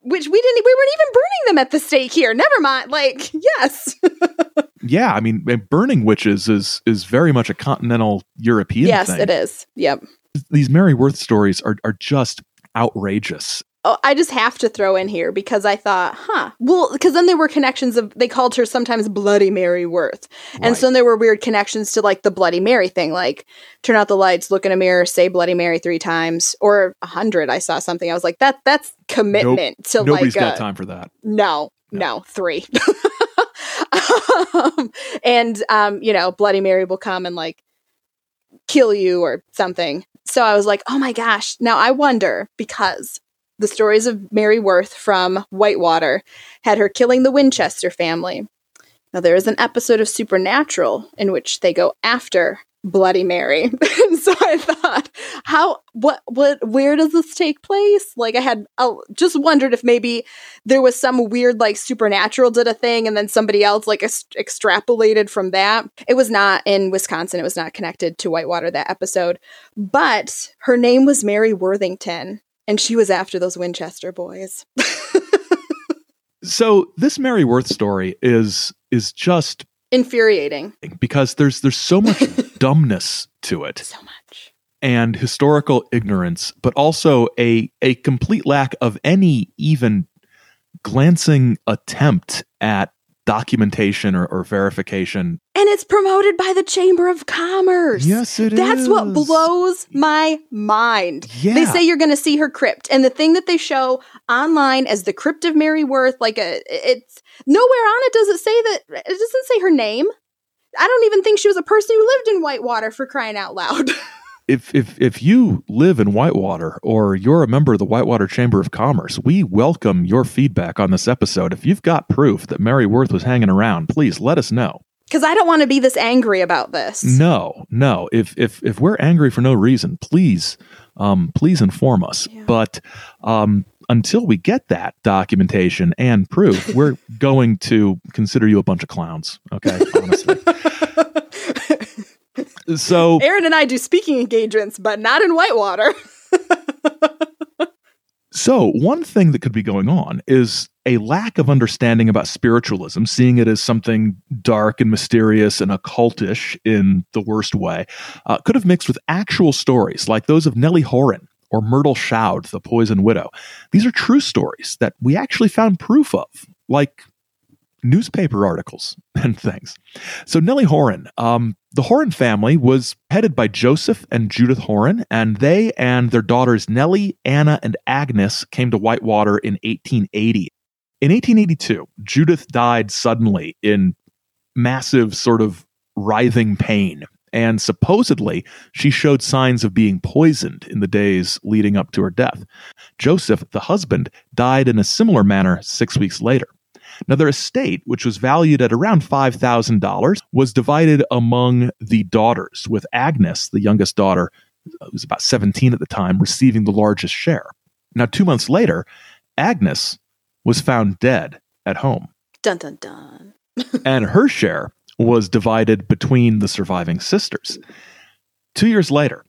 which we didn't, we weren't even burning them at the stake here. Never mind. Like, yes. *laughs* yeah, I mean, burning witches is is very much a continental European. Yes, thing. it is. Yep. These Mary Worth stories are are just outrageous oh, I just have to throw in here because I thought, huh. Well, because then there were connections of, they called her sometimes Bloody Mary Worth. And right. so there were weird connections to like the Bloody Mary thing, like turn out the lights, look in a mirror, say Bloody Mary three times or a hundred. I saw something. I was like, that that's commitment nope. to Nobody's like. got a, time for that. No, no, no three. *laughs* um, and um, you know, Bloody Mary will come and like kill you or something. So I was like, oh my gosh. Now I wonder because the stories of Mary Worth from Whitewater had her killing the Winchester family. Now there is an episode of Supernatural in which they go after Bloody Mary. *laughs* so I thought, how, what, what, where does this take place? Like, I had I just wondered if maybe there was some weird, like, supernatural did a thing and then somebody else, like, extrapolated from that. It was not in Wisconsin. It was not connected to Whitewater, that episode. But her name was Mary Worthington, and she was after those Winchester boys. *laughs* so, this Mary Worth story is is just infuriating. Because there's there's so much *laughs* dumbness to it. So much. And historical ignorance but also a a complete lack of any even glancing attempt at documentation or, or verification and it's promoted by the chamber of commerce yes it that's is. what blows my mind yeah. they say you're going to see her crypt and the thing that they show online as the crypt of mary worth like a it's nowhere on it does it say that it doesn't say her name i don't even think she was a person who lived in whitewater for crying out loud *laughs* if if if you live in Whitewater or you're a member of the Whitewater Chamber of Commerce, we welcome your feedback on this episode. If you've got proof that Mary Worth was hanging around, please let us know. Because I don't want to be this angry about this. No, no. If if if we're angry for no reason, please um, please inform us. Yeah. But um, until we get that documentation and proof, we're *laughs* going to consider you a bunch of clowns. Okay, honestly. *laughs* so Aaron and I do speaking engagements, but not in Whitewater. *laughs* so one thing that could be going on is a lack of understanding about spiritualism, seeing it as something dark and mysterious and occultish in the worst way, uh, could have mixed with actual stories like those of Nellie Horan or Myrtle Shoud, the poison widow. These are true stories that we actually found proof of, like newspaper articles *laughs* and things. So Nellie Horan, um, the Horan family was headed by Joseph and Judith Horan, and they and their daughters Nellie, Anna, and Agnes came to Whitewater in 1880. In 1882, Judith died suddenly in massive, sort of writhing pain. And supposedly, she showed signs of being poisoned in the days leading up to her death. Joseph, the husband, died in a similar manner six weeks later. Now, their estate, which was valued at around $5,000, was divided among the daughters, with Agnes, the youngest daughter, uh, who was about 17 at the time, receiving the largest share. Now, two months later, Agnes was found dead at home. Dun dun dun. *laughs* and her share was divided between the surviving sisters. Two years later,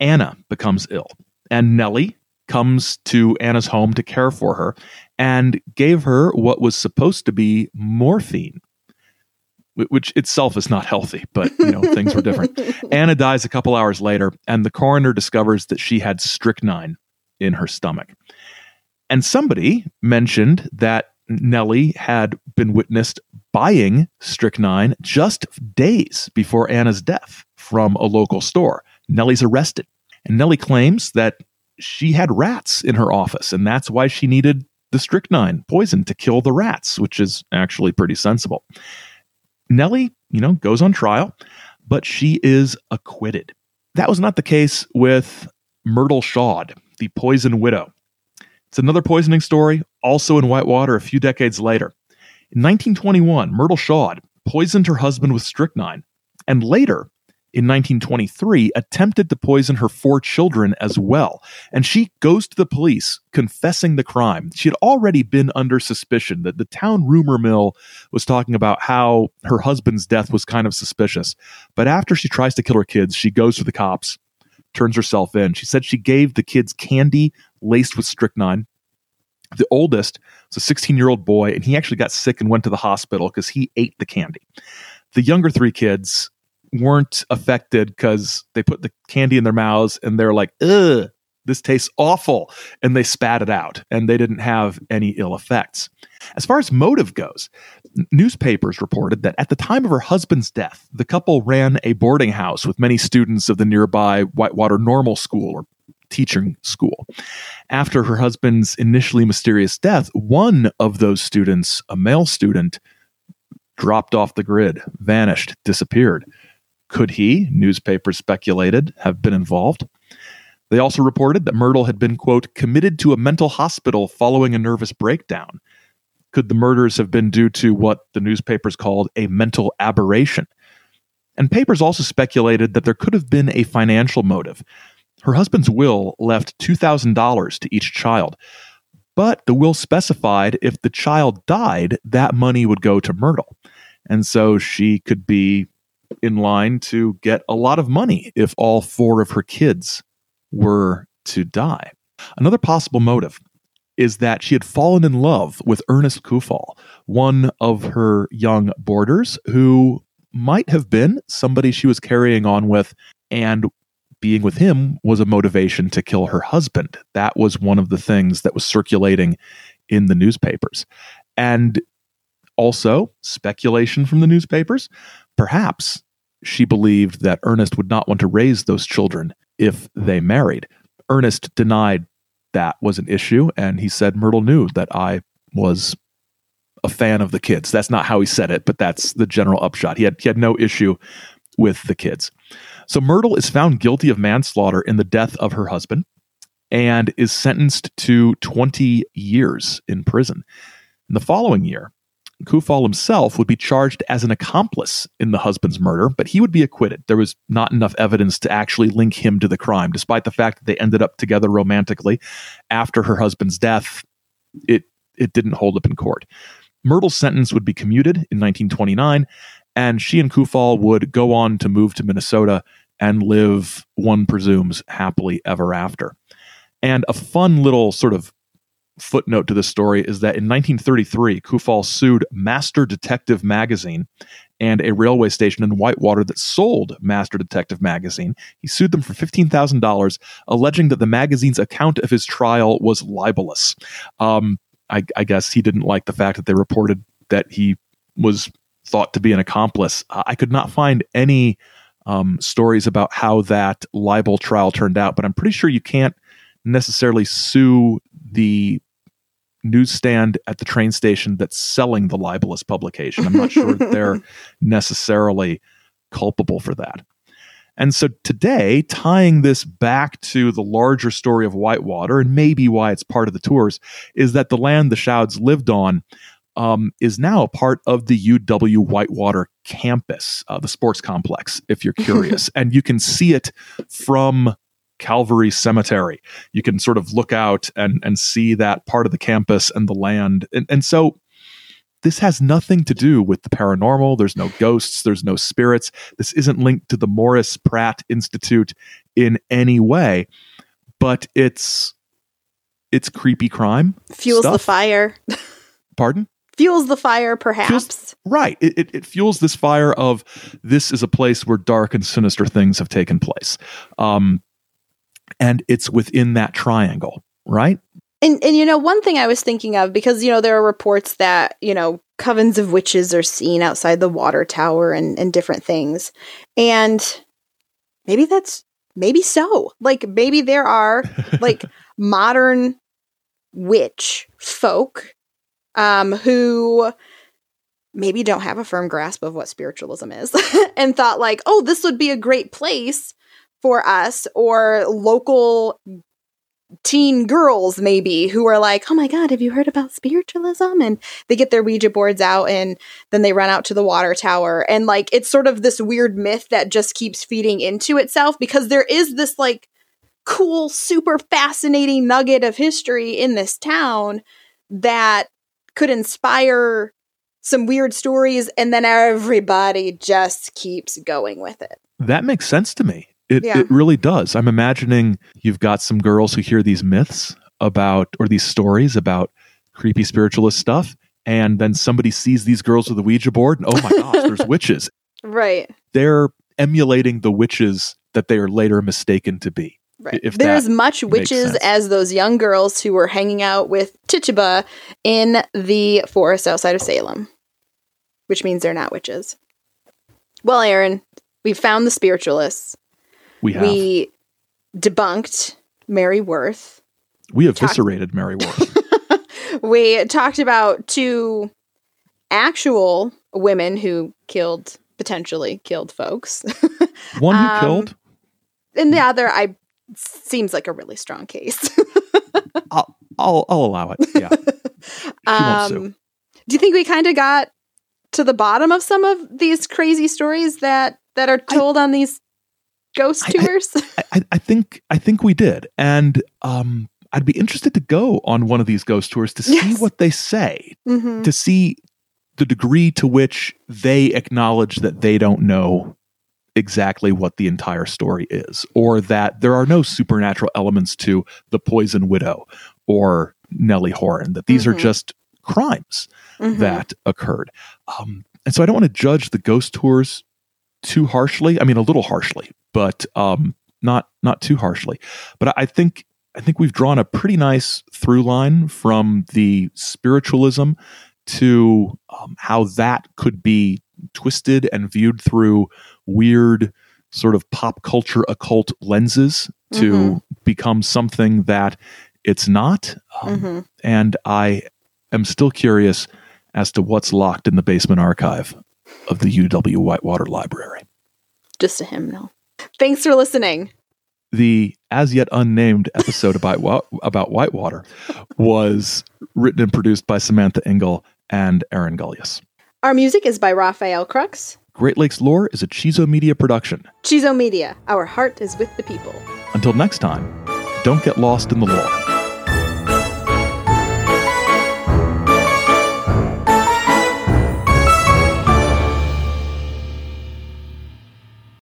Anna becomes ill, and Nellie comes to Anna's home to care for her and gave her what was supposed to be morphine, which itself is not healthy, but you know things were different. *laughs* Anna dies a couple hours later, and the coroner discovers that she had strychnine in her stomach. And somebody mentioned that Nellie had been witnessed buying strychnine just days before Anna's death from a local store. Nellie's arrested. And Nellie claims that she had rats in her office, and that's why she needed the strychnine poison to kill the rats, which is actually pretty sensible. Nellie, you know, goes on trial, but she is acquitted. That was not the case with Myrtle Shawd, the poison widow. It's another poisoning story, also in Whitewater a few decades later. In 1921, Myrtle Shawd poisoned her husband with strychnine, and later, in 1923, attempted to poison her four children as well. And she goes to the police confessing the crime. She had already been under suspicion that the town rumor mill was talking about how her husband's death was kind of suspicious. But after she tries to kill her kids, she goes to the cops, turns herself in. She said she gave the kids candy laced with strychnine. The oldest was a 16 year old boy, and he actually got sick and went to the hospital because he ate the candy. The younger three kids weren't affected because they put the candy in their mouths and they're like, ugh, this tastes awful. And they spat it out and they didn't have any ill effects. As far as motive goes, newspapers reported that at the time of her husband's death, the couple ran a boarding house with many students of the nearby Whitewater Normal School or teaching school. After her husband's initially mysterious death, one of those students, a male student, dropped off the grid, vanished, disappeared. Could he, newspapers speculated, have been involved? They also reported that Myrtle had been, quote, committed to a mental hospital following a nervous breakdown. Could the murders have been due to what the newspapers called a mental aberration? And papers also speculated that there could have been a financial motive. Her husband's will left $2,000 to each child, but the will specified if the child died, that money would go to Myrtle. And so she could be in line to get a lot of money if all four of her kids were to die. Another possible motive is that she had fallen in love with Ernest Kufal, one of her young boarders who might have been somebody she was carrying on with, and being with him was a motivation to kill her husband. That was one of the things that was circulating in the newspapers. And also, speculation from the newspapers, perhaps she believed that Ernest would not want to raise those children if they married. Ernest denied that was an issue, and he said Myrtle knew that I was a fan of the kids. That's not how he said it, but that's the general upshot. He had he had no issue with the kids. So Myrtle is found guilty of manslaughter in the death of her husband and is sentenced to 20 years in prison. In the following year, Kufal himself would be charged as an accomplice in the husband's murder, but he would be acquitted. There was not enough evidence to actually link him to the crime, despite the fact that they ended up together romantically after her husband's death. It it didn't hold up in court. Myrtle's sentence would be commuted in 1929, and she and Kufal would go on to move to Minnesota and live, one presumes, happily ever after. And a fun little sort of footnote to this story is that in 1933, Kufal sued Master Detective magazine and a railway station in Whitewater that sold Master Detective magazine. He sued them for $15,000, alleging that the magazine's account of his trial was libelous. Um, I, I, guess he didn't like the fact that they reported that he was thought to be an accomplice. I could not find any um, stories about how that libel trial turned out, but I'm pretty sure you can't necessarily sue the newsstand at the train station that's selling the libelous publication. I'm not sure that they're *laughs* necessarily culpable for that. And so today, tying this back to the larger story of Whitewater and maybe why it's part of the tours, is that the land the Shouds lived on um, is now a part of the UW Whitewater campus, uh, the sports complex, if you're *laughs* curious. and you can see it from Calvary Cemetery. You can sort of look out and, and see that part of the campus and the land. And, and so this has nothing to do with the paranormal. There's no ghosts, there's no spirits. This isn't linked to the Morris Pratt Institute in any way, but it's it's creepy crime. Fuels stuff. the fire. Pardon? Fuels the fire, perhaps. Fuels, right. It, it, it, fuels this fire of this is a place where dark and sinister things have taken place. Um, and it's within that triangle, right? And and you know, one thing I was thinking of because you know there are reports that you know covens of witches are seen outside the water tower and and different things, and maybe that's maybe so. Like maybe there are like *laughs* modern witch folk um, who maybe don't have a firm grasp of what spiritualism is *laughs* and thought like, oh, this would be a great place for us or local teen girls maybe who are like, "Oh my god, have you heard about spiritualism?" and they get their Ouija boards out and then they run out to the water tower and like it's sort of this weird myth that just keeps feeding into itself because there is this like cool super fascinating nugget of history in this town that could inspire some weird stories and then everybody just keeps going with it. That makes sense to me. It, yeah. it really does. I'm imagining you've got some girls who hear these myths about, or these stories about creepy spiritualist stuff, and then somebody sees these girls with a Ouija board, and oh my gosh, there's *laughs* witches. Right. They're emulating the witches that they are later mistaken to be. Right. If They're as much witches as those young girls who were hanging out with Tituba in the forest outside of Salem, which means they're not witches. Well, Aaron, we've found the spiritualists. We have. We debunked Mary Worth. We eviscerated Mary Worth. *laughs* we talked about two actual women who killed potentially killed folks. *laughs* One who Um, killed. and the other I seems like a really strong case. *laughs* I'll, I'll I'll allow it. Yeah. um, do you think we kind of got to the bottom of some of these crazy stories that that are I- told on these ghost I- tours? *laughs* I, I- I think I think we did, and um, I'd be interested to go on one of these ghost tours to see Yes. what they say, Mhm. to see the degree to which they acknowledge that they don't know exactly what the entire story is, or that there are no supernatural elements to the Poison Widow or Nellie Horan. That these Mhm. are just crimes Mhm. that occurred. Um, and so I don't want to judge the ghost tours too harshly. I mean, a little harshly, but um, not not too harshly. But I, think I think we've drawn a pretty nice through line from the spiritualism to um, how that could be twisted and viewed through weird sort of pop culture occult lenses to Mhm. become something that it's not. Um, Mhm. and I am still curious as to what's locked in the basement archive of the UW Whitewater Library. Just a hymnal. Thanks for listening. The as yet unnamed episode about about Whitewater was written and produced by Samantha Engel and Aaron Gullius. Our music is by Raphael Crux. Great Lakes Lore is a Chizo Media production. Chizo Media. Our heart is with the people. Until next time, don't get lost in the lore.